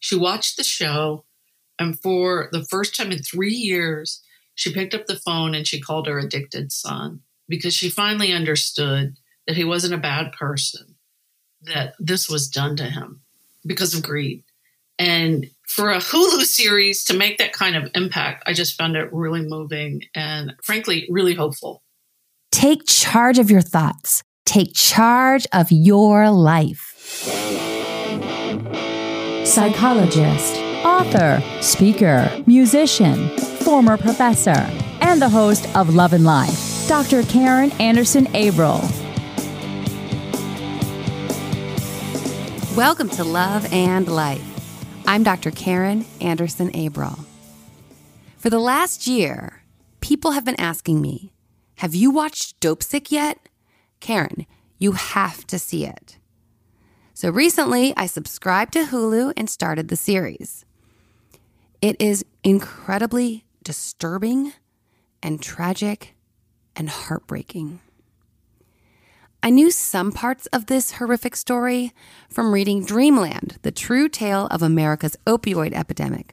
She watched the show, and for the first time in three years, she picked up the phone and she called her addicted son because she finally understood that he wasn't a bad person, that this was done to him because of greed. And for a Hulu series to make that kind of impact, I just found it really moving and frankly, really hopeful. Take charge of your thoughts, take charge of your life. Psychologist, author, speaker, musician, former professor, and the host of Love and Life, Dr. Karen Anderson Abril. Welcome to Love and Life. I'm Dr. Karen Anderson Abril. For the last year, people have been asking me, Have you watched Dopesick yet? Karen, you have to see it. So recently, I subscribed to Hulu and started the series. It is incredibly disturbing and tragic and heartbreaking. I knew some parts of this horrific story from reading Dreamland, the true tale of America's opioid epidemic,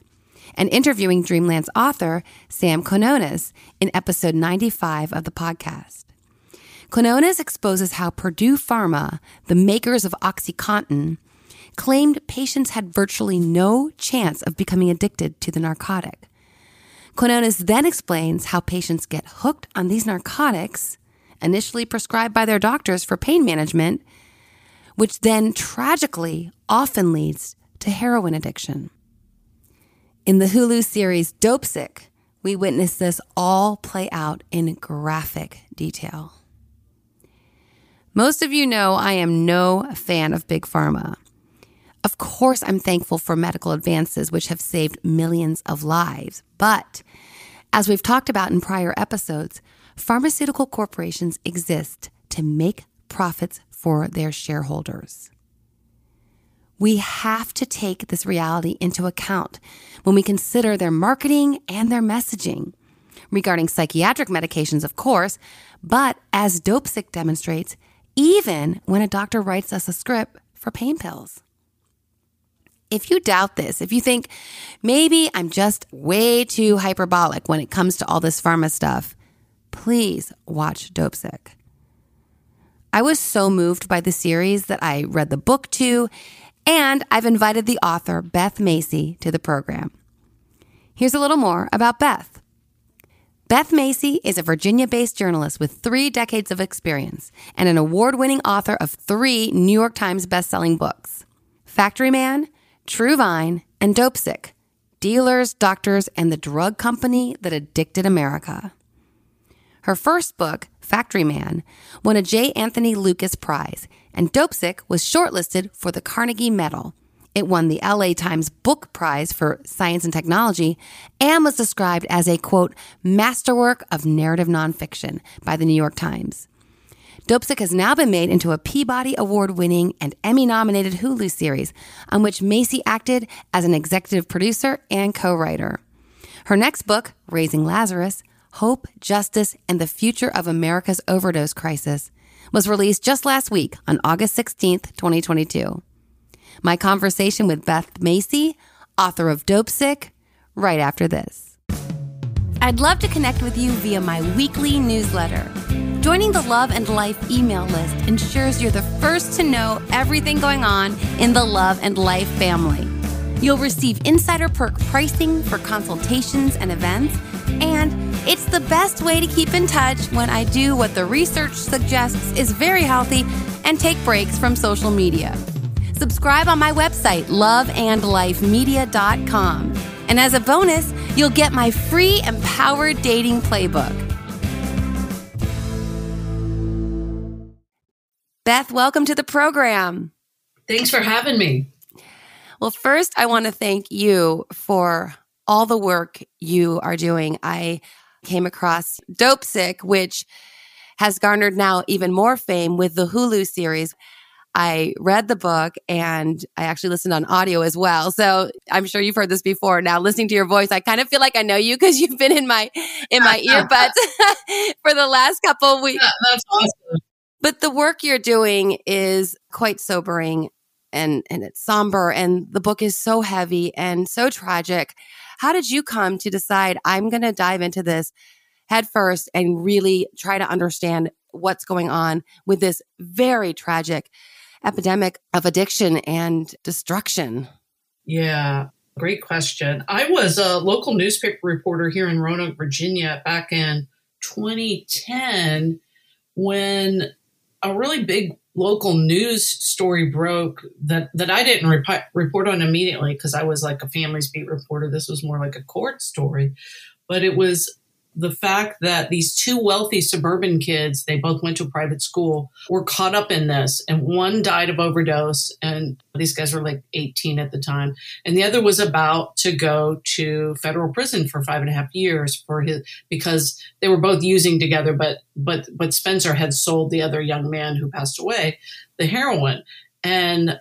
and interviewing Dreamland's author, Sam Quinones, in episode 95 of the podcast. Quinones exposes how Purdue Pharma, the makers of OxyContin, claimed patients had virtually no chance of becoming addicted to the narcotic. Quinones then explains how patients get hooked on these narcotics initially prescribed by their doctors for pain management, which then tragically often leads to heroin addiction. In the Hulu series Dopesick, we witness this all play out in graphic detail. Most of you know I am no fan of Big Pharma. Of course, I'm thankful for medical advances which have saved millions of lives. But as we've talked about in prior episodes, pharmaceutical corporations exist to make profits for their shareholders. We have to take this reality into account when we consider their marketing and their messaging regarding psychiatric medications, of course, but as Dopesick demonstrates, even when a doctor writes us a script for pain pills. If you doubt this, if you think maybe I'm just way too hyperbolic when it comes to all this pharma stuff, please watch Dopesick. I was so moved by the series that I read the book too, and I've invited the author, Beth Macy, to the program. Here's a little more about Beth. Beth Macy is a Virginia based journalist with three decades of experience and an award winning author of three New York Times best-selling books Factory Man, True Vine, and Dopesick Dealers, Doctors, and the Drug Company That Addicted America. Her first book, Factory Man, won a J. Anthony Lukas Prize, and Dopesick was shortlisted for the Carnegie Medal. It won the LA Times Book Prize for Science and Technology and was described as a quote, masterwork of narrative nonfiction by the New York Times. Dopesick has now been made into a Peabody Award winning and Emmy nominated Hulu series on which Macy acted as an executive producer and co writer. Her next book, Raising Lazarus, Hope, Justice, and the Future of America's Overdose Crisis, was released just last week on August 16th, 2022. My conversation with Beth Macy, author of Dopesick, right after this. I'd love to connect with you via my weekly newsletter. Joining the Love and Life email list ensures you're the first to know everything going on in the Love and Life family. You'll receive insider perk pricing for consultations and events and it's the best way to keep in touch when I do what the research suggests is very healthy and take breaks from social media. Subscribe on my website, loveandlifemedia.com. And as a bonus, you'll get my free Empowered Dating Playbook. Beth, welcome to the program. Thanks for having me. Well, first, I want to thank you for all the work you are doing. I came across Dopesick, which has garnered now even more fame with the Hulu series. I read the book and I actually listened on audio as well. So I'm sure you've heard this before. Now listening to your voice, I kind of feel like I know you because you've been in my in my earbuds for the last couple weeks. That's awesome. But the work you're doing is quite sobering. and and it's somber and the book is so heavy and so tragic. How did you come to decide I'm going to dive into this head first and really try to understand what's going on with this very tragic epidemic of addiction and destruction? Yeah, great question. I was a local newspaper reporter here in Roanoke, Virginia back in 2010 when a really big local news story broke that, that I didn't rep- report on immediately because I was like a family's beat reporter. This was more like a court story. But it was the fact that these two wealthy suburban kids, they both went to a private school, were caught up in this. And one died of overdose, and these guys were like 18 at the time. And the other was about to go to federal prison for five and a half years for his because they were both using together, but but but Spencer had sold the other young man who passed away the heroin. And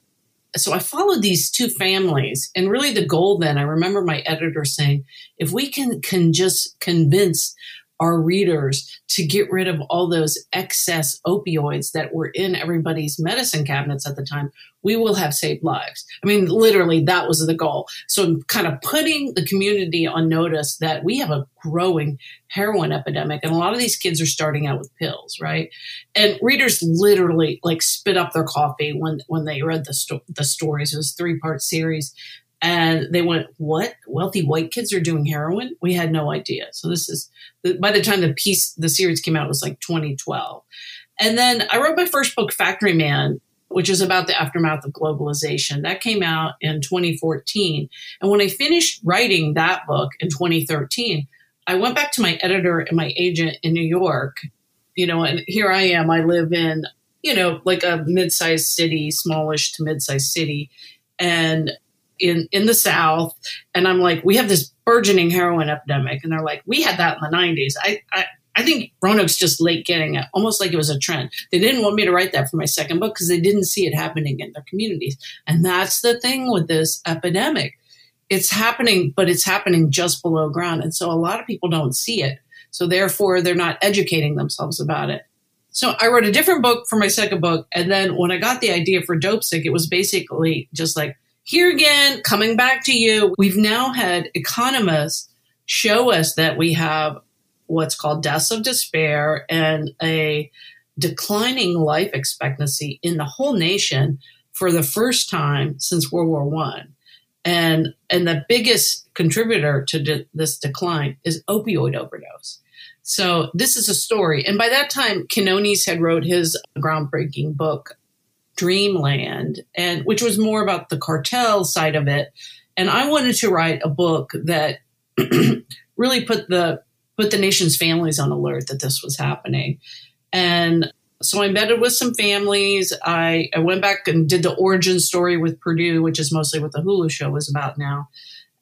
so I followed these two families, and really the goal then, I remember my editor saying, if we can, can just convince our readers to get rid of all those excess opioids that were in everybody's medicine cabinets at the time, we will have saved lives. I mean, literally, that was the goal. So, I'm kind of putting the community on notice that we have a growing heroin epidemic, and a lot of these kids are starting out with pills, right? And readers literally like spit up their coffee when when they read the sto- the stories. It was three part series and they went, "What? Wealthy white kids are doing heroin? We had no idea." So this is by the time the piece, the series came out, it was like 2012. And then I wrote my first book, Factory Man, which is about the aftermath of globalization. That came out in 2014. And when I finished writing that book in 2013, I went back to my editor and my agent in New York. You know, and here I am. I live in, you know, like a mid-sized city, smallish to mid-sized city. And in in the South, and I'm like, we have this burgeoning heroin epidemic, and they're like, we had that in the '90s. I, I I think Roanoke's just late getting it, almost like it was a trend. They didn't want me to write that for my second book because they didn't see it happening in their communities, and that's the thing with this epidemic. It's happening, but it's happening just below ground, and so a lot of people don't see it. So therefore, they're not educating themselves about it. So I wrote a different book for my second book, and then when I got the idea for Dopesick, it was basically just like here again, coming back to you, we've now had economists show us that we have what's called deaths of despair and a declining life expectancy in the whole nation for the first time since World War One. And, and the biggest contributor to de- this decline is opioid overdose. So this is a story. And by that time, Quinones had wrote his groundbreaking book, Dreamland, and which was more about the cartel side of it. And I wanted to write a book that really put the put the nation's families on alert that this was happening. And so I met with some families. I, I went back and did the origin story with Purdue, which is mostly what the Hulu show is about now,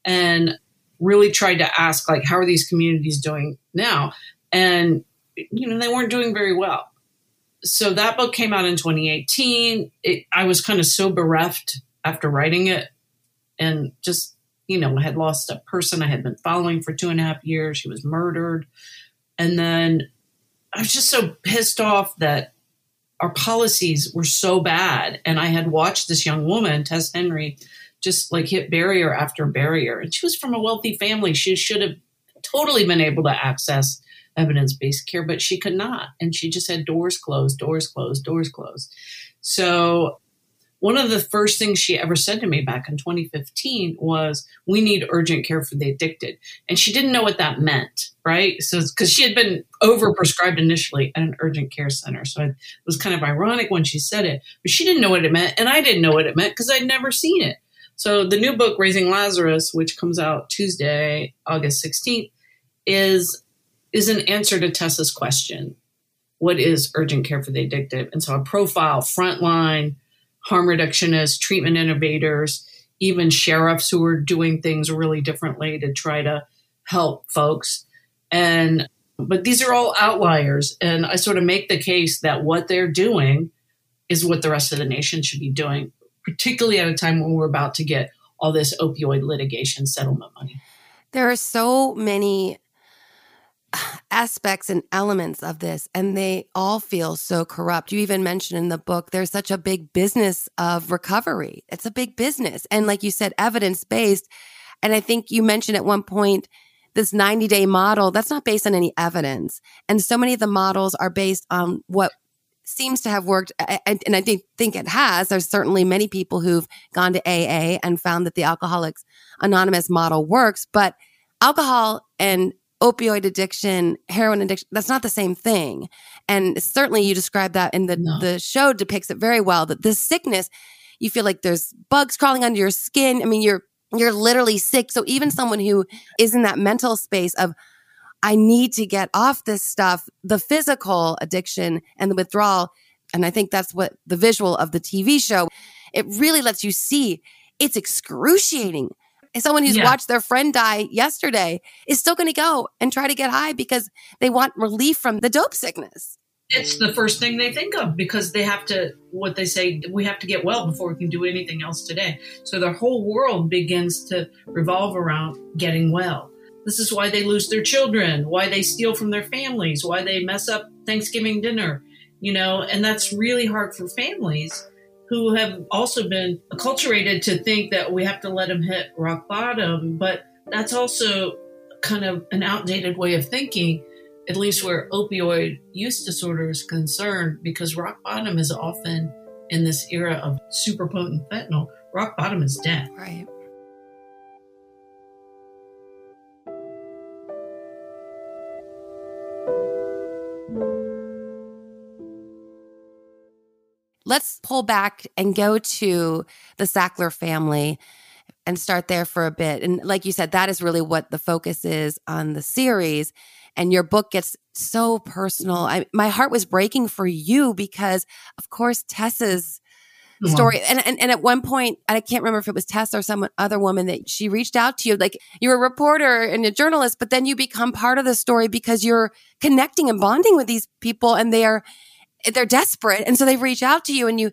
and really tried to ask like, how are these communities doing now? And you know, they weren't doing very well so that book came out in 2018. It, I was kind of so bereft after writing it and just, you know, I had lost a person I had been following for two and a half years. She was murdered. And then I was just so pissed off that our policies were so bad. And I had watched this young woman, Tess Henry, just like hit barrier after barrier. And she was from a wealthy family. She should have totally been able to access evidence based care, but she could not. And she just had doors closed, doors closed, doors closed. So, one of the first things she ever said to me back in 2015 was, We need urgent care for the addicted. And she didn't know what that meant, right? So, because she had been overprescribed initially at an urgent care center. So, it was kind of ironic when she said it, but she didn't know what it meant. And I didn't know what it meant because I'd never seen it. So, the new book, Raising Lazarus, which comes out Tuesday, August 16th, is is an answer to Tess's question what is urgent care for the addicted? And so I profile frontline harm reductionists, treatment innovators, even sheriffs who are doing things really differently to try to help folks. And but these are all outliers. And I sort of make the case that what they're doing is what the rest of the nation should be doing, particularly at a time when we're about to get all this opioid litigation settlement money. There are so many aspects and elements of this, and they all feel so corrupt. You even mentioned in the book, there's such a big business of recovery. It's a big business. And like you said, evidence based. And I think you mentioned at one point, this 90 day model, that's not based on any evidence. And so many of the models are based on what seems to have worked. And I think it has. There's certainly many people who've gone to AA and found that the Alcoholics Anonymous model works, but alcohol and opioid addiction, heroin addiction, that's not the same thing. And certainly you describe that in the, no. the show depicts it very well that this sickness, you feel like there's bugs crawling under your skin. I mean, you're, you're literally sick. So even someone who is in that mental space of, I need to get off this stuff, the physical addiction and the withdrawal. And I think that's what the visual of the TV show, it really lets you see it's excruciating someone who's yeah. watched their friend die yesterday is still going to go and try to get high because they want relief from the dope sickness. It's the first thing they think of because they have to, what they say, we have to get well before we can do anything else today. So their whole world begins to revolve around getting well. This is why they lose their children, why they steal from their families, why they mess up Thanksgiving dinner, you know, and that's really hard for families who have also been acculturated to think that we have to let them hit rock bottom. But that's also kind of an outdated way of thinking, at least where opioid use disorder is concerned, because rock bottom is often in this era of super potent fentanyl, rock bottom is death. Right. Let's pull back and go to the Sackler family and start there for a bit. And like you said, that is really what the focus is on the series. And your book gets so personal. I, my heart was breaking for you because, of course, Tessa's story. And, and, and at one point, I can't remember if it was Tessa or some other woman that she reached out to you. Like you're a reporter and a journalist, but then you become part of the story because you're connecting and bonding with these people and they are they're desperate. And so they reach out to you and you,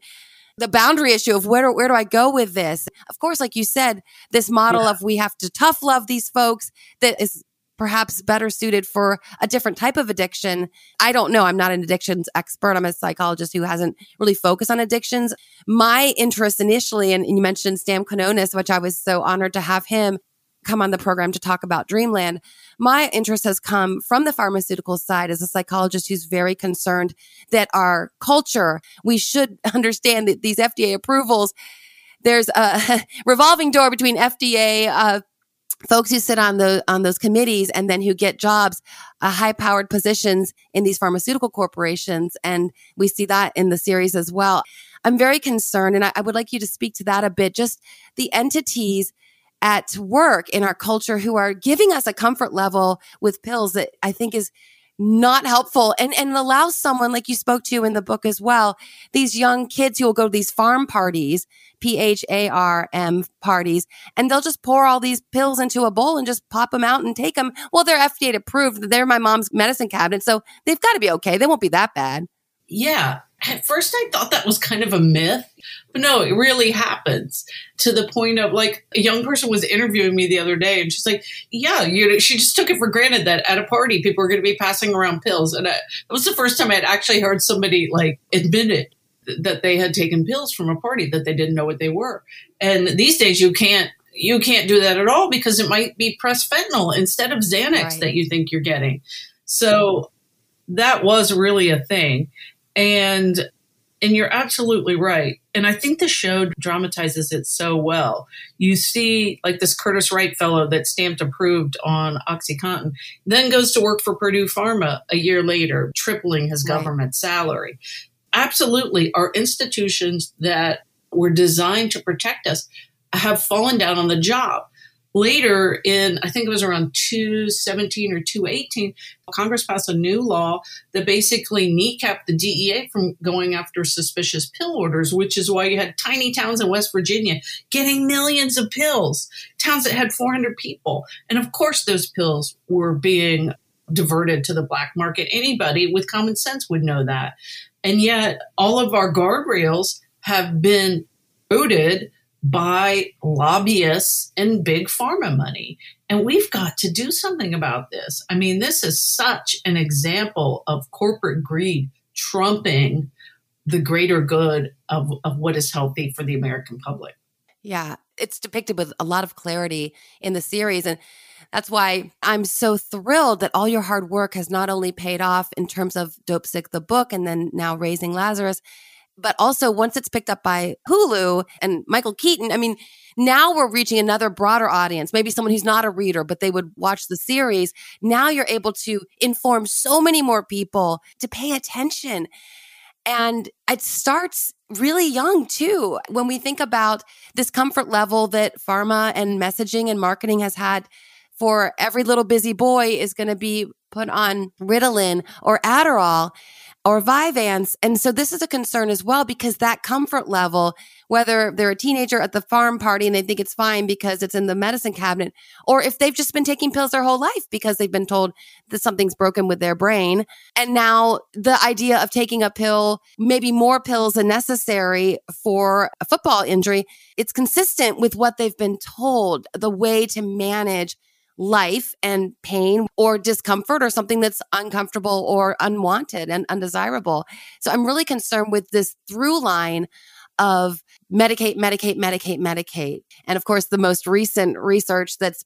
the boundary issue of where, where do I go with this? Of course, like you said, this model yeah. of we have to tough love these folks that is perhaps better suited for a different type of addiction. I don't know. I'm not an addictions expert. I'm a psychologist who hasn't really focused on addictions. My interest initially, and, you mentioned Stan Quinones, which I was so honored to have him come on the program to talk about Dreamland. My interest has come from the pharmaceutical side as a psychologist who's very concerned that our culture, we should understand that these FDA approvals, there's a revolving door between FDA, uh, folks who sit on the on those committees and then who get jobs uh, high powered positions in these pharmaceutical corporations and we see that in the series as well i'm very concerned and I, I would like you to speak to that a bit just the entities at work in our culture who are giving us a comfort level with pills that I think is not helpful and, and allows someone like you spoke to in the book as well, these young kids who will go to these pharm parties, P-H-A-R-M parties, and they'll just pour all these pills into a bowl and just pop them out and take them. Well, they're FDA approved. They're my mom's medicine cabinet. So they've got to be okay. They won't be that bad. Yeah. At first I thought that was kind of a myth but no, it really happens to the point of like a young person was interviewing me the other day and she's like, yeah, you know, she just took it for granted that at a party people were going to be passing around pills. And I, it was the first time I'd actually heard somebody like admit it that they had taken pills from a party that they didn't know what they were. And these days you can't you can't do that at all because it might be press fentanyl instead of Xanax right. that you think you're getting. So that was really a thing. And and you're absolutely right. And I think the show dramatizes it so well. You see, like this Curtis Wright fellow that stamped approved on OxyContin, then goes to work for Purdue Pharma a year later, tripling his government right. salary. Absolutely, our institutions that were designed to protect us have fallen down on the job. Later, in I think it was around 217 or 218, Congress passed a new law that basically kneecapped the DEA from going after suspicious pill orders, which is why you had tiny towns in West Virginia getting millions of pills, towns that had 400 people. And of course, those pills were being diverted to the black market. Anybody with common sense would know that. And yet, all of our guardrails have been eroded by lobbyists and big pharma money. And we've got to do something about this. I mean, this is such an example of corporate greed trumping the greater good of, of what is healthy for the American public. Yeah, it's depicted with a lot of clarity in the series. And that's why I'm so thrilled that all your hard work has not only paid off in terms of Dopesick, the book, and then now Raising Lazarus, but also once it's picked up by Hulu and Michael Keaton, I mean, now we're reaching another broader audience, maybe someone who's not a reader, but they would watch the series. Now you're able to inform so many more people to pay attention. And it starts really young too. When we think about this comfort level that pharma and messaging and marketing has had for every little busy boy is going to be put on Ritalin or Adderall or Vyvanse. And so this is a concern as well because that comfort level, whether they're a teenager at the pharm party and they think it's fine because it's in the medicine cabinet, or if they've just been taking pills their whole life because they've been told that something's broken with their brain. And now the idea of taking a pill, maybe more pills than necessary for a football injury, it's consistent with what they've been told, the way to manage life and pain or discomfort or something that's uncomfortable or unwanted and undesirable. So I'm really concerned with this through line of medicate, medicate, medicate, medicate. And of course, the most recent research that's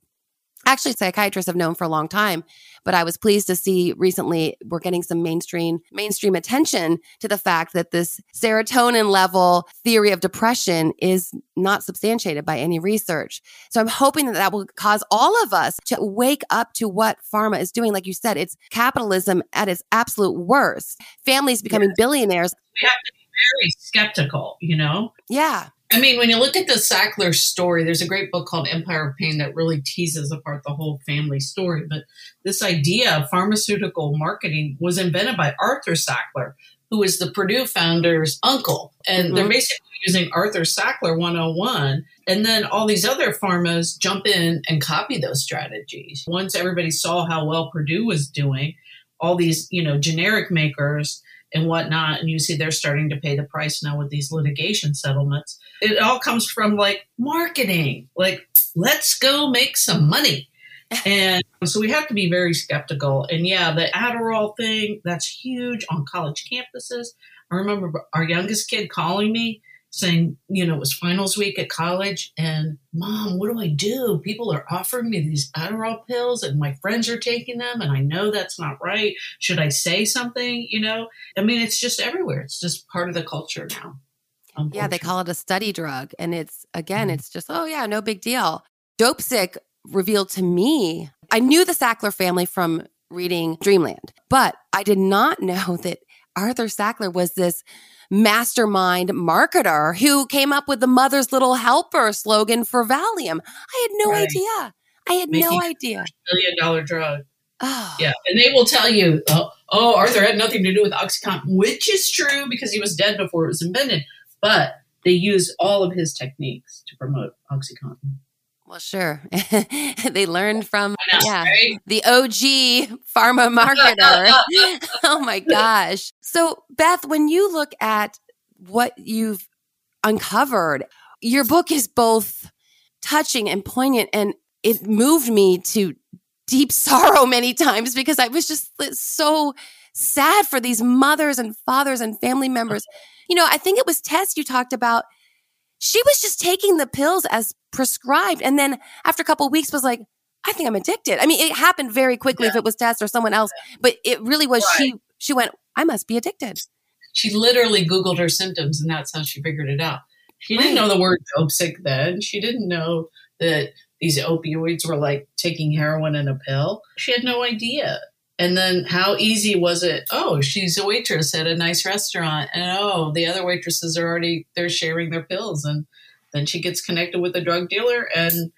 actually psychiatrists have known for a long time but i was pleased to see recently we're getting some mainstream mainstream attention to the fact that this serotonin level theory of depression is not substantiated by any research. So i'm hoping that that will cause all of us to wake up to what pharma is doing. Like you said it's capitalism at its absolute worst. Families becoming yes. billionaires. We have to be very skeptical you know? Yeah I mean, when you look at the Sackler story, there's a great book called Empire of Pain that really teases apart the whole family story. But this idea of pharmaceutical marketing was invented by Arthur Sackler, who is the Purdue founder's uncle. And mm-hmm. they're basically using Arthur Sackler 101. And then all these other pharmas jump in and copy those strategies. Once everybody saw how well Purdue was doing, all these, you know, generic makers and whatnot. And you see they're starting to pay the price now with these litigation settlements. It all comes from like marketing, like, let's go make some money. and so we have to be very skeptical. And yeah, the Adderall thing, that's huge on college campuses. I remember our youngest kid calling me saying, you know, it was finals week at college and mom, what do I do? People are offering me these Adderall pills and my friends are taking them and I know that's not right. Should I say something? You know, I mean, it's just everywhere. It's just part of the culture now. Yeah, they call it a study drug. And it's, again, mm-hmm. it's just, oh, yeah, no big deal. Dopesick revealed to me, I knew the Sackler family from reading Dreamland, but I did not know that Arthur Sackler was this mastermind marketer who came up with the mother's little helper slogan for Valium. I had no right. idea. I had Making no idea. Billion dollar drug. Oh. Yeah. And they will tell you, oh, oh, Arthur had nothing to do with Oxycontin, which is true because he was dead before it was invented. But they used all of his techniques to promote Oxycontin. Well, sure. they learned from know, yeah, right? the OG pharma marketer. oh my gosh. So, Beth, when you look at what you've uncovered, your book is both touching and poignant and it moved me to deep sorrow many times because I was just so sad for these mothers and fathers and family members. You know, I think it was Tess you talked about she was just taking the pills as prescribed. And then after a couple weeks was like, I think I'm addicted. I mean, it happened very quickly yeah. if it was Tess or someone else, but it really was right. she, she went, I must be addicted. She literally Googled her symptoms and that's how she figured it out. She didn't know the word Dopesick then. She didn't know that these opioids were like taking heroin in a pill. She had no idea. And then how easy was it? Oh, she's a waitress at a nice restaurant. And oh, the other waitresses are already, they're sharing their pills. And then she gets connected with a drug dealer and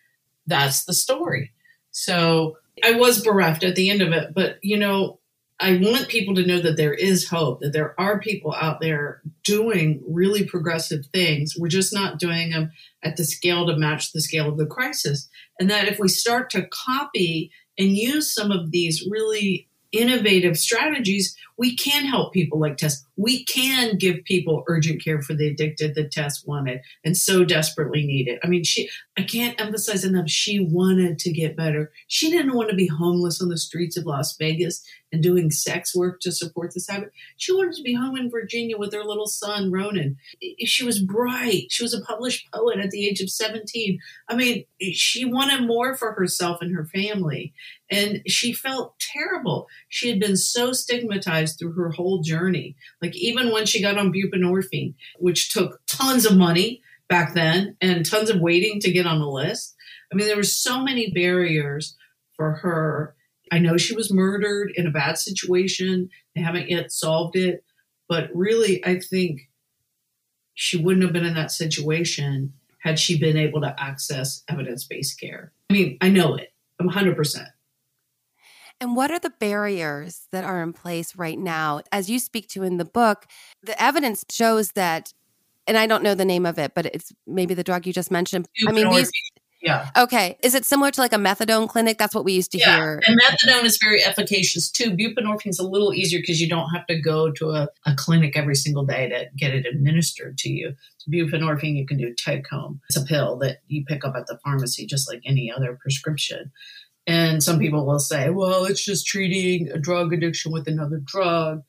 that's the story. So I was bereft at the end of it. But, you know, I want people to know that there is hope, that there are people out there doing really progressive things. We're just not doing them at the scale to match the scale of the crisis. And that if we start to copy and use some of these really innovative strategies, we can help people like Tess. We can give people urgent care for the addicted that Tess wanted and so desperately needed. I mean, she, I can't emphasize enough, she wanted to get better. She didn't want to be homeless on the streets of Las Vegas and doing sex work to support this habit. She wanted to be home in Virginia with her little son, Ronan. She was bright. She was a published poet at the age of 17. I mean, she wanted more for herself and her family. And she felt terrible. She had been so stigmatized through her whole journey. Like, even when she got on buprenorphine, which took tons of money back then and tons of waiting to get on the list. I mean, there were so many barriers for her I know she was murdered in a bad situation. They haven't yet solved it. But really, I think she wouldn't have been in that situation had she been able to access evidence based care. I mean, I know it. I'm 100%. And what are the barriers that are in place right now? As you speak to in the book, the evidence shows that, and I don't know the name of it, but it's maybe the drug you just mentioned. I mean, yeah. Okay. Is it similar to like a methadone clinic? That's what we used to yeah. hear. And methadone is very efficacious too. Buprenorphine is a little easier because you don't have to go to a, a clinic every single day to get it administered to you. So buprenorphine you can do take home. It's a pill that you pick up at the pharmacy just like any other prescription. And some people will say, well, it's just treating a drug addiction with another drug.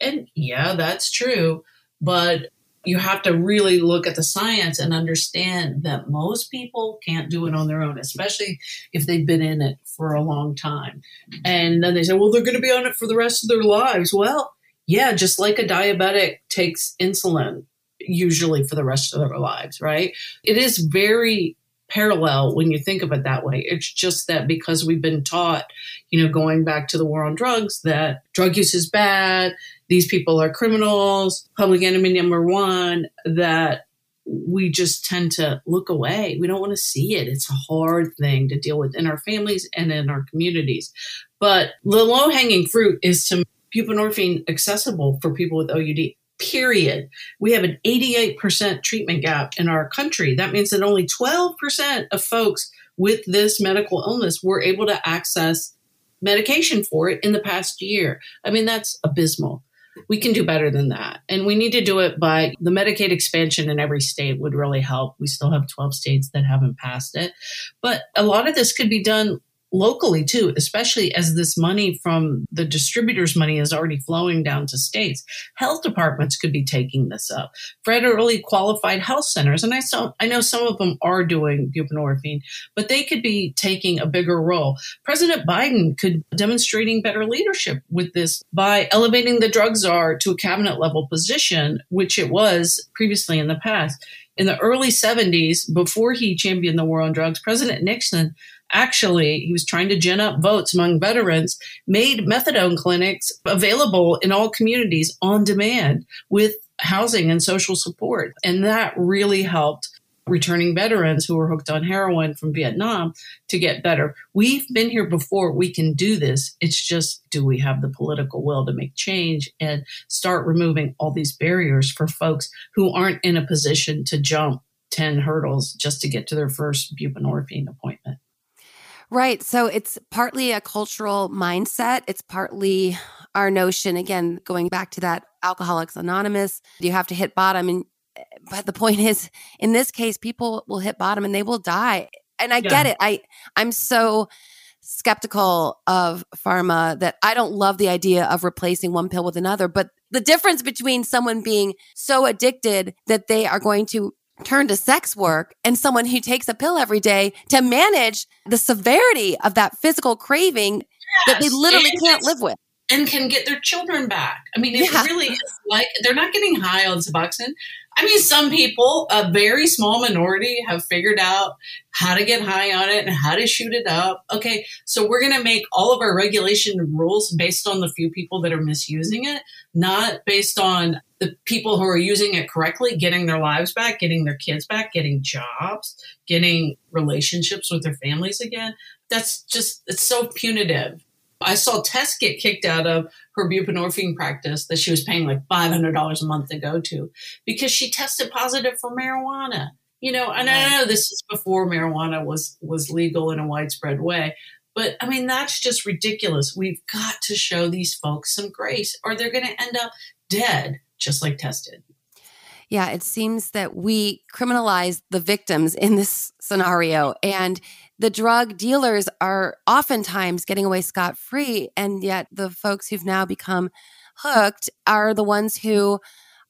And yeah, that's true. But you have to really look at the science and understand that most people can't do it on their own, especially if they've been in it for a long time. And then they say, well, they're going to be on it for the rest of their lives. Well, yeah, just like a diabetic takes insulin usually for the rest of their lives, right? It is very parallel when you think of it that way. It's just that because we've been taught, you know, going back to the war on drugs, that drug use is bad, these people are criminals, public enemy number one, that we just tend to look away. We don't want to see it. It's a hard thing to deal with in our families and in our communities. But the low hanging fruit is to make buprenorphine accessible for people with OUD. Period. We have an 88% treatment gap in our country. That means that only 12% of folks with this medical illness were able to access medication for it in the past year. I mean, that's abysmal we can do better than that. And we need to do it by the Medicaid expansion in every state would really help. We still have 12 states that haven't passed it. But a lot of this could be done locally too, especially as this money from the distributors' money is already flowing down to states. Health departments could be taking this up. Federally qualified health centers, and I saw, I know some of them are doing buprenorphine, but they could be taking a bigger role. President Biden could demonstrating better leadership with this by elevating the drug czar to a cabinet level position, which it was previously in the past. In the early 70s, before he championed the war on drugs, President Nixon actually, he was trying to gin up votes among veterans, made methadone clinics available in all communities on demand with housing and social support. And that really helped returning veterans who were hooked on heroin from Vietnam to get better. We've been here before. We can do this. It's just, do we have the political will to make change and start removing all these barriers for folks who aren't in a position to jump 10 hurdles just to get to their first buprenorphine appointment? Right. So it's partly a cultural mindset. It's partly our notion, again, going back to that Alcoholics Anonymous, you have to hit bottom. And, but the point is, in this case, people will hit bottom and they will die. And I yeah. get it. I, I'm so skeptical of pharma that I don't love the idea of replacing one pill with another. But the difference between someone being so addicted that they are going to turn to sex work and someone who takes a pill every day to manage the severity of that physical craving yes, that they literally can't live with. And can get their children back. I mean, it yeah. really is like they're not getting high on Suboxone. I mean, some people, a very small minority, have figured out how to get high on it and how to shoot it up. Okay, so we're going to make all of our regulation rules based on the few people that are misusing it, not based on the people who are using it correctly getting their lives back, getting their kids back, getting jobs, getting relationships with their families again. That's just, it's so punitive. I saw Tess get kicked out of her buprenorphine practice that she was paying like $500 a month to go to because she tested positive for marijuana. You know, and I know this is before marijuana was was legal in a widespread way, but I mean that's just ridiculous. We've got to show these folks some grace or they're going to end up dead just like tested. Yeah, it seems that we criminalize the victims in this scenario and the drug dealers are oftentimes getting away scot free. And yet the folks who've now become hooked are the ones who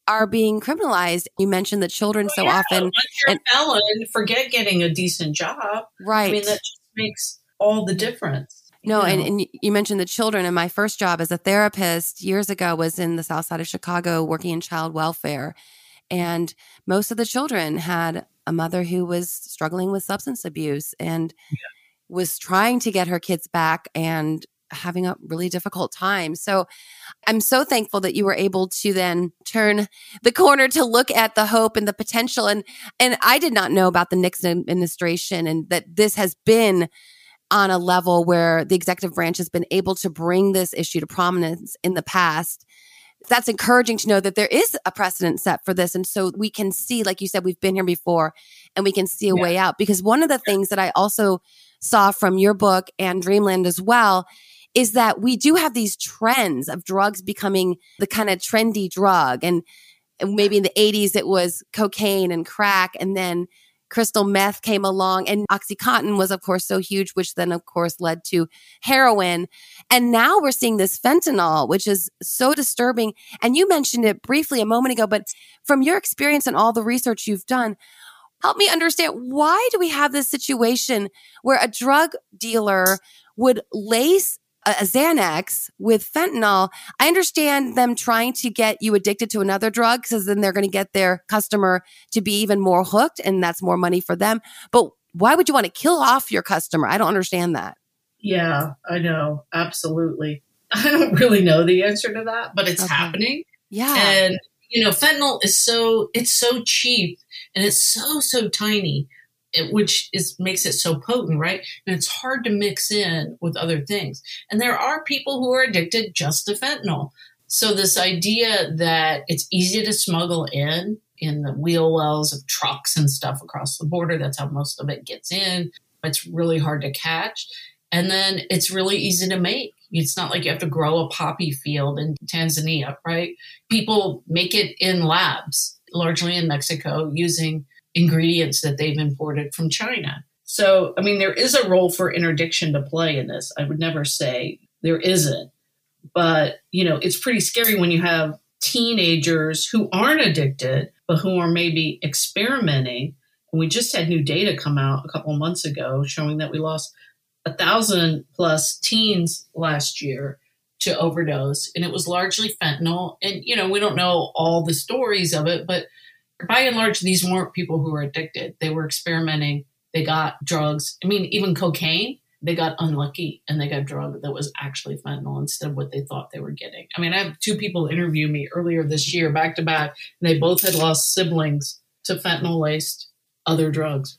are being criminalized. You mentioned the children so oh, yeah, often. Once you're and, a felon, forget getting a decent job. Right. I mean, that just makes all the difference. No, and, and you mentioned the children. And my first job as a therapist years ago was in the south side of Chicago working in child welfare. And most of the children had a mother who was struggling with substance abuse and yeah. was trying to get her kids back and having a really difficult time. So I'm so thankful that you were able to then turn the corner to look at the hope and the potential and and I did not know about the Nixon administration and that this has been on a level where the executive branch has been able to bring this issue to prominence in the past that's encouraging to know that there is a precedent set for this. And so we can see, like you said, we've been here before and we can see a yeah. way out. Because one of the things that I also saw from your book and Dreamland as well is that we do have these trends of drugs becoming the kind of trendy drug. And maybe in the 80s, it was cocaine and crack. And then crystal meth came along and oxycontin was of course so huge which then of course led to heroin. And now we're seeing this fentanyl which is so disturbing. And you mentioned it briefly a moment ago but from your experience and all the research you've done help me understand why do we have this situation where a drug dealer would lace a Xanax with fentanyl, I understand them trying to get you addicted to another drug because then they're going to get their customer to be even more hooked and that's more money for them. But why would you want to kill off your customer? I don't understand that. Yeah, I know. Absolutely. I don't really know the answer to that, but it's okay. happening. Yeah. And you know, fentanyl is so it's so cheap and it's so so tiny which is makes it so potent, right? And it's hard to mix in with other things. And there are people who are addicted just to fentanyl. So this idea that it's easy to smuggle in in the wheel wells of trucks and stuff across the border, that's how most of it gets in. It's really hard to catch. And then it's really easy to make. It's not like you have to grow a poppy field in Tanzania, right? People make it in labs, largely in Mexico, using ingredients that they've imported from China. So, I mean, there is a role for interdiction to play in this. I would never say there isn't. But, you know, it's pretty scary when you have teenagers who aren't addicted, but who are maybe experimenting. And we just had new data come out a couple months ago showing that we lost a thousand plus teens last year to overdose. And it was largely fentanyl. And, you know, we don't know all the stories of it, but by and large, these weren't people who were addicted. They were experimenting. They got drugs. I mean, even cocaine, they got unlucky and they got drug that was actually fentanyl instead of what they thought they were getting. I mean, I have two people interview me earlier this year, back to back, and they both had lost siblings to fentanyl laced other drugs.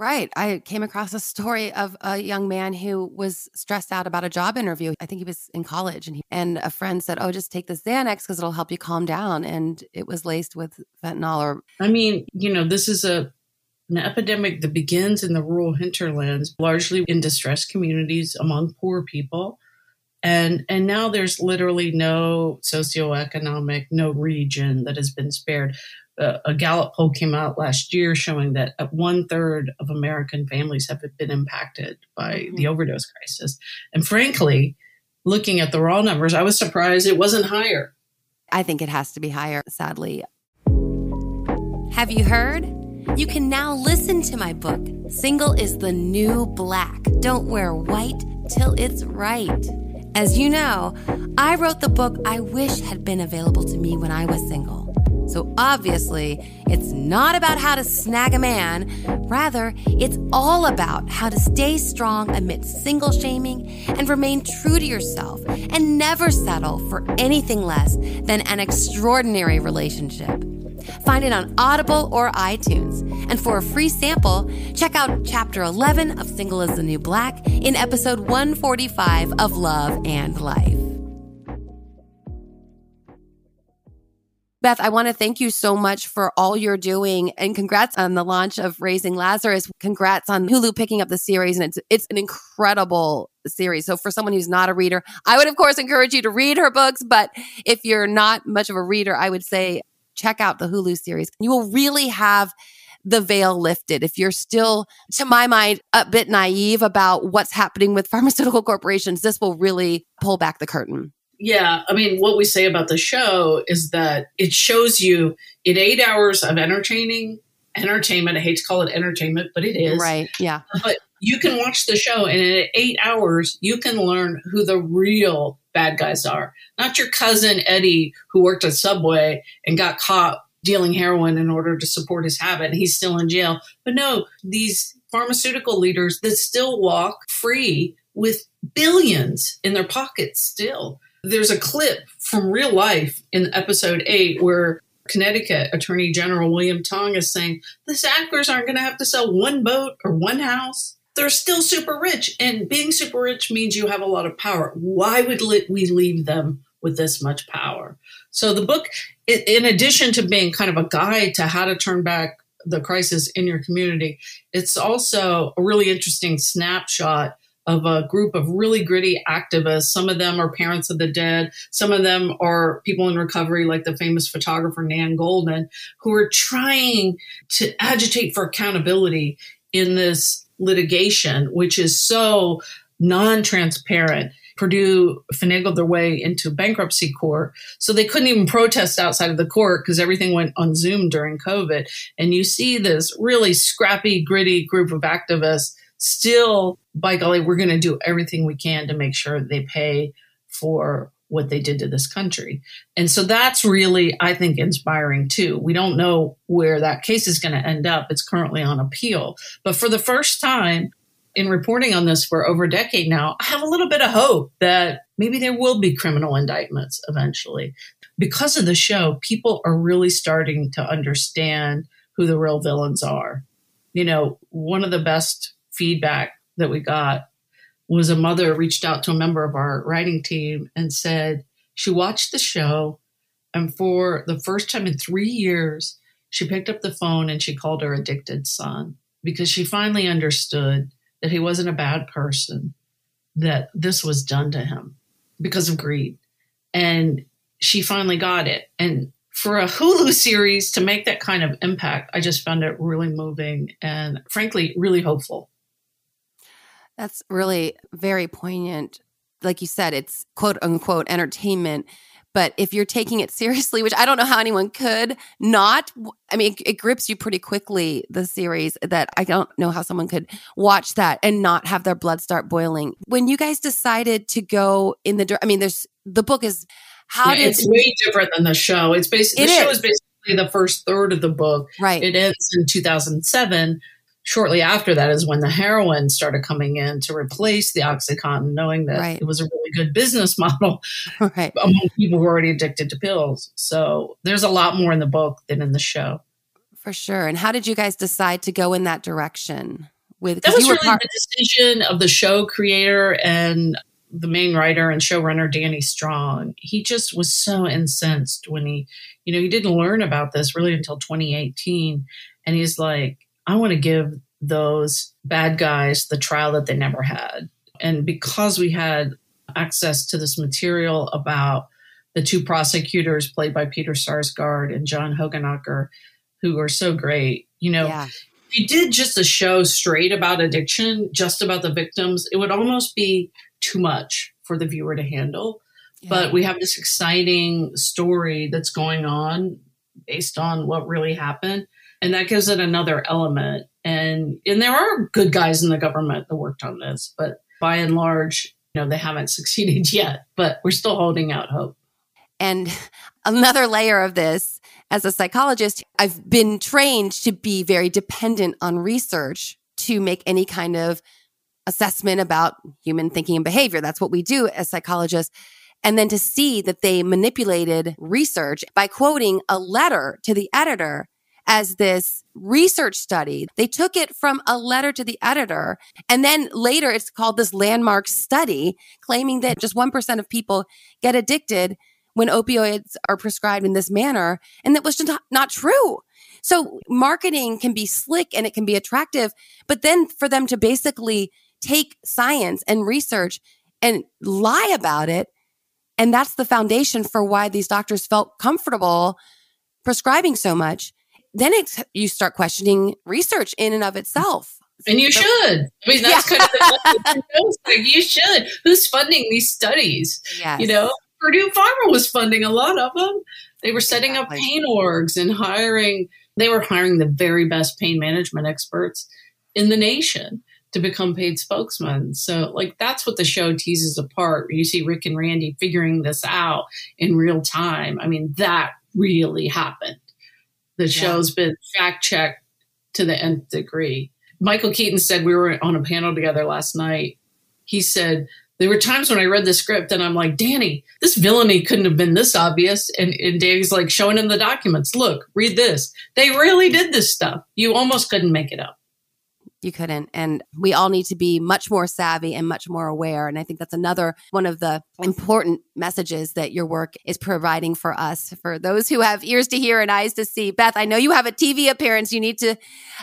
Right. I came across a story of a young man who was stressed out about a job interview. I think he was in college and he, and a friend said, "Oh, just take this Xanax because it'll help you calm down." And it was laced with fentanyl or I mean, you know, this is a an epidemic that begins in the rural hinterlands, largely in distressed communities among poor people. And and now there's literally no socioeconomic, no region that has been spared a Gallup poll came out last year showing that one third of American families have been impacted by mm-hmm. the overdose crisis. And frankly, looking at the raw numbers, I was surprised it wasn't higher. I think it has to be higher, sadly. Have you heard? You can now listen to my book, Single is the New Black. Don't wear white till it's right. As you know, I wrote the book I wish had been available to me when I was single. So obviously, it's not about how to snag a man. Rather, it's all about how to stay strong amidst single shaming and remain true to yourself and never settle for anything less than an extraordinary relationship. Find it on Audible or iTunes. And for a free sample, check out chapter 11 of Single is the New Black in episode 145 of Love and Life. Beth, I want to thank you so much for all you're doing and congrats on the launch of Raising Lazarus. Congrats on Hulu picking up the series and it's it's an incredible series. So for someone who's not a reader, I would of course encourage you to read her books, but if you're not much of a reader, I would say check out the Hulu series. You will really have the veil lifted. If you're still, to my mind, a bit naive about what's happening with pharmaceutical corporations, this will really pull back the curtain. Yeah, I mean, what we say about the show is that it shows you in eight hours of entertaining entertainment. I hate to call it entertainment, but it is. Right. Yeah. But you can watch the show, and in eight hours, you can learn who the real bad guys are. Not your cousin Eddie, who worked at Subway and got caught dealing heroin in order to support his habit. And he's still in jail. But no, these pharmaceutical leaders that still walk free with billions in their pockets still. There's a clip from real life in episode eight where Connecticut Attorney General William Tong is saying the Sacklers aren't going to have to sell one boat or one house. They're still super rich, and being super rich means you have a lot of power. Why would we leave them with this much power? So the book, in addition to being kind of a guide to how to turn back the crisis in your community, it's also a really interesting snapshot of a group of really gritty activists. Some of them are parents of the dead. Some of them are people in recovery, like the famous photographer Nan Goldin, who are trying to agitate for accountability in this litigation, which is so non transparent. Purdue finagled their way into bankruptcy court. So they couldn't even protest outside of the court because everything went on Zoom during COVID. And you see this really scrappy, gritty group of activists still, by golly, we're going to do everything we can to make sure they pay for what they did to this country. And so that's really, I think, inspiring too. We don't know where that case is going to end up. It's currently on appeal. But for the first time in reporting on this for over a decade now, I have a little bit of hope that maybe there will be criminal indictments eventually. Because of the show, people are really starting to understand who the real villains are. You know, one of the best feedback that we got was a mother reached out to a member of our writing team and said she watched the show and for the first time in three years she picked up the phone and she called her addicted son because she finally understood that he wasn't a bad person that this was done to him because of greed and she finally got it and for a Hulu series to make that kind of impact, I just found it really moving and frankly, really hopeful. That's really very poignant. Like you said, it's quote unquote entertainment. But if you're taking it seriously, which I don't know how anyone could not, I mean, it, it grips you pretty quickly, the series, that I don't know how someone could watch that and not have their blood start boiling. When you guys decided to go in the, I mean, there's the book is how yeah, did it's way different than the show. It's basically, the show is basically the first third of the book. Right. It ends in 2007 shortly after that is when the heroin started coming in to replace the oxycontin knowing that right. it was a really good business model right. among people who are already addicted to pills. So there's a lot more in the book than in the show. For sure. And how did you guys decide to go in that direction with that was really part- the decision of the show creator and the main writer and showrunner danny strong. He just was so incensed when he you know he didn't learn about this really until 2018 and he's like I want to give those bad guys the trial that they never had. And because we had access to this material about the two prosecutors played by Peter Sarsgaard and John Hoogenakker, who are so great, you know, yeah. if you did just a show straight about addiction, just about the victims, it would almost be too much for the viewer to handle. Yeah. But we have this exciting story that's going on based on what really happened and that gives it another element. And and there are good guys in the government that worked on this, but by and large, you know, they haven't succeeded yet. But we're still holding out hope. And another layer of this, as a psychologist, I've been trained to be very dependent on research to make any kind of assessment about human thinking and behavior. That's what we do as psychologists. And then to see that they manipulated research by quoting a letter to the editor as this research study. They took it from a letter to the editor. And then later it's called this landmark study claiming that just 1% of people get addicted when opioids are prescribed in this manner. And that was just not, true. So marketing can be slick and it can be attractive, but then for them to basically take science and research and lie about it. And that's the foundation for why these doctors felt comfortable prescribing so much. Then it's, you start questioning research in and of itself. And you so, should. I mean, that's yeah. kind of the like you should. Who's funding these studies? Yes. You know, Purdue Pharma was funding a lot of them. They were setting exactly. up pain orgs and hiring. They were hiring the very best pain management experts in the nation to become paid spokesmen. So, like, that's what the show teases apart. You see Rick and Randy figuring this out in real time. I mean, that really happened. The yeah. show's been fact checked to the nth degree. Michael Keaton said we were on a panel together last night. He said, there were times when I read the script and I'm like, Danny, this villainy couldn't have been this obvious. And, and Danny's like showing him the documents. Look, read this. They really did this stuff. You almost couldn't make it up you couldn't. And we all need to be much more savvy and much more aware. And I think that's another one of the important messages that your work is providing for us, for those who have ears to hear and eyes to see. Beth, I know you have a TV appearance. You need to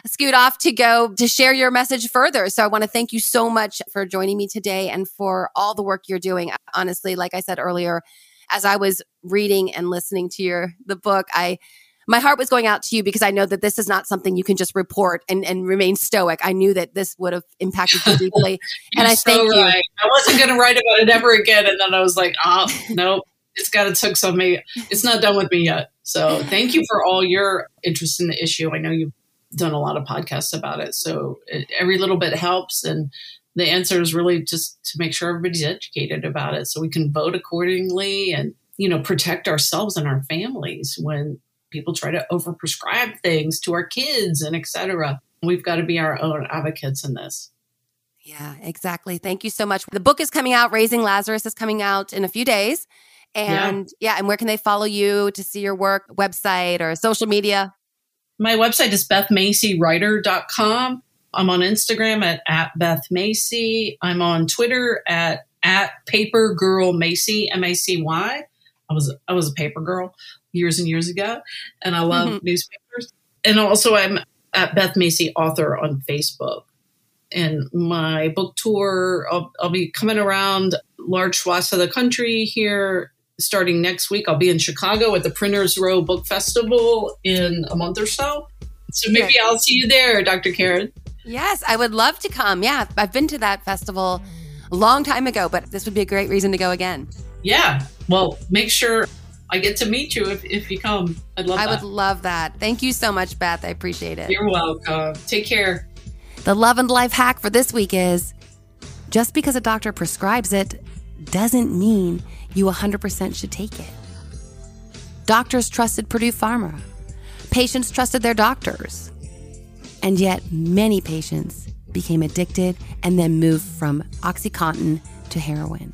scoot off to go to share your message further. So I want to thank you so much for joining me today and for all the work you're doing. Honestly, like I said earlier, as I was reading and listening to your the book, I my heart was going out to you because I know that this is not something you can just report and, and remain stoic. I knew that this would have impacted you deeply. and I so thank right. you. I wasn't going to write about it ever again. And then I was like, oh, no, it's got its hooks on me. It's not done with me yet. So thank you for all your interest in the issue. I know you've done a lot of podcasts about it. So it, every little bit helps. And the answer is really just to make sure everybody's educated about it so we can vote accordingly and you know protect ourselves and our families when people try to overprescribe things to our kids and etc. We've got to be our own advocates in this. Yeah, exactly. Thank you so much. The book is coming out, Raising Lazarus is coming out in a few days. And yeah, yeah and where can they follow you to see your work, website or social media? My website is bethmaceywriter.com. I'm on Instagram at, at Beth Macy. I'm on Twitter at at Paper Girl Macy, M A C Y. I was I was a paper girl years and years ago, and I love mm-hmm. newspapers. And also, I'm at Beth Macy Author on Facebook. And my book tour, I'll, I'll be coming around large swaths of the country here starting next week. I'll be in Chicago at the Printers Row Book Festival in a month or so. So maybe okay. I'll see you there, Dr. Karen. Yes, I would love to come. Yeah, I've been to that festival a long time ago, but this would be a great reason to go again. Yeah. Well, make sure I get to meet you if, if you come. I'd love I that. would love that. Thank you so much, Beth. I appreciate it. You're welcome. Take care. The love and life hack for this week is just because a doctor prescribes it doesn't mean you 100% should take it. Doctors trusted Purdue Pharma. Patients trusted their doctors. And yet, many patients became addicted and then moved from Oxycontin to heroin.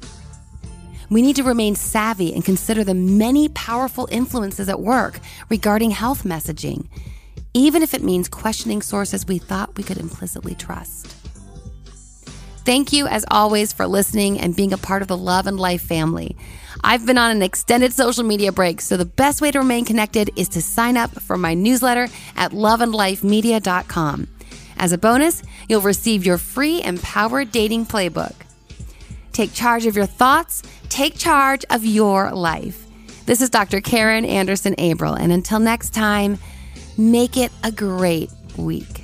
We need to remain savvy and consider the many powerful influences at work regarding health messaging, even if it means questioning sources we thought we could implicitly trust. Thank you, as always, for listening and being a part of the Love and Life family. I've been on an extended social media break, so the best way to remain connected is to sign up for my newsletter at loveandlifemedia.com. As a bonus, you'll receive your free Empowered Dating Playbook. Take charge of your thoughts, take charge of your life. This is Dr. Karen Anderson Abril, and until next time, make it a great week.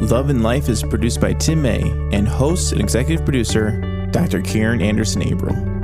Love and Life is produced by Tim May and hosts and executive producer Dr. Karen Anderson Abril.